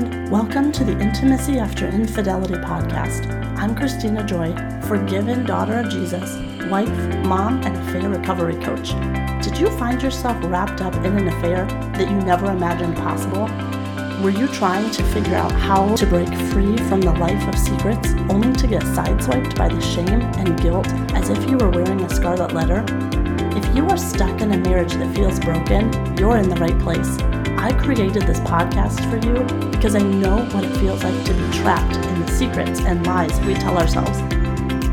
Welcome to the Intimacy After Infidelity podcast. I'm Kristina Joy, forgiven daughter of Jesus, wife, mom, and affair recovery coach. Did you find yourself wrapped up in an affair that you never imagined possible? Were you trying to figure out how to break free from the life of secrets only to get sideswiped by the shame and guilt as if you were wearing a scarlet letter? If you are stuck in a marriage that feels broken, you're in the right place. I created this podcast for you because I know what it feels like to be trapped in the secrets and lies we tell ourselves.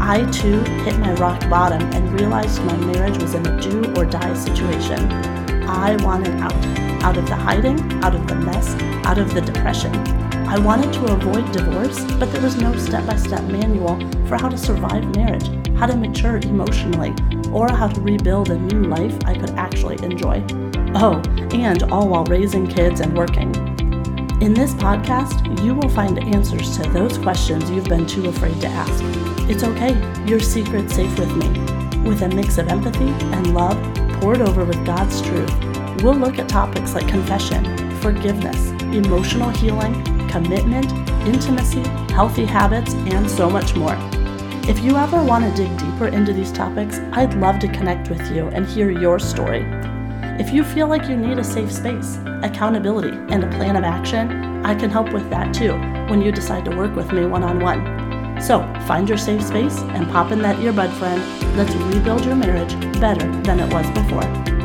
I too hit my rock bottom and realized my marriage was in a do or die situation. I wanted out, out of the hiding, out of the mess, out of the depression. I wanted to avoid divorce, but there was no step by step manual for how to survive marriage, how to mature emotionally, or how to rebuild a new life I could actually enjoy. Oh, and all while raising kids and working. In this podcast, you will find answers to those questions you've been too afraid to ask. It's okay, your secret's safe with me. With a mix of empathy and love poured over with God's truth, we'll look at topics like confession, forgiveness, emotional healing, commitment, intimacy, healthy habits, and so much more. If you ever want to dig deeper into these topics, I'd love to connect with you and hear your story. If you feel like you need a safe space, accountability, and a plan of action, I can help with that too when you decide to work with me one on one. So find your safe space and pop in that earbud friend. Let's rebuild your marriage better than it was before.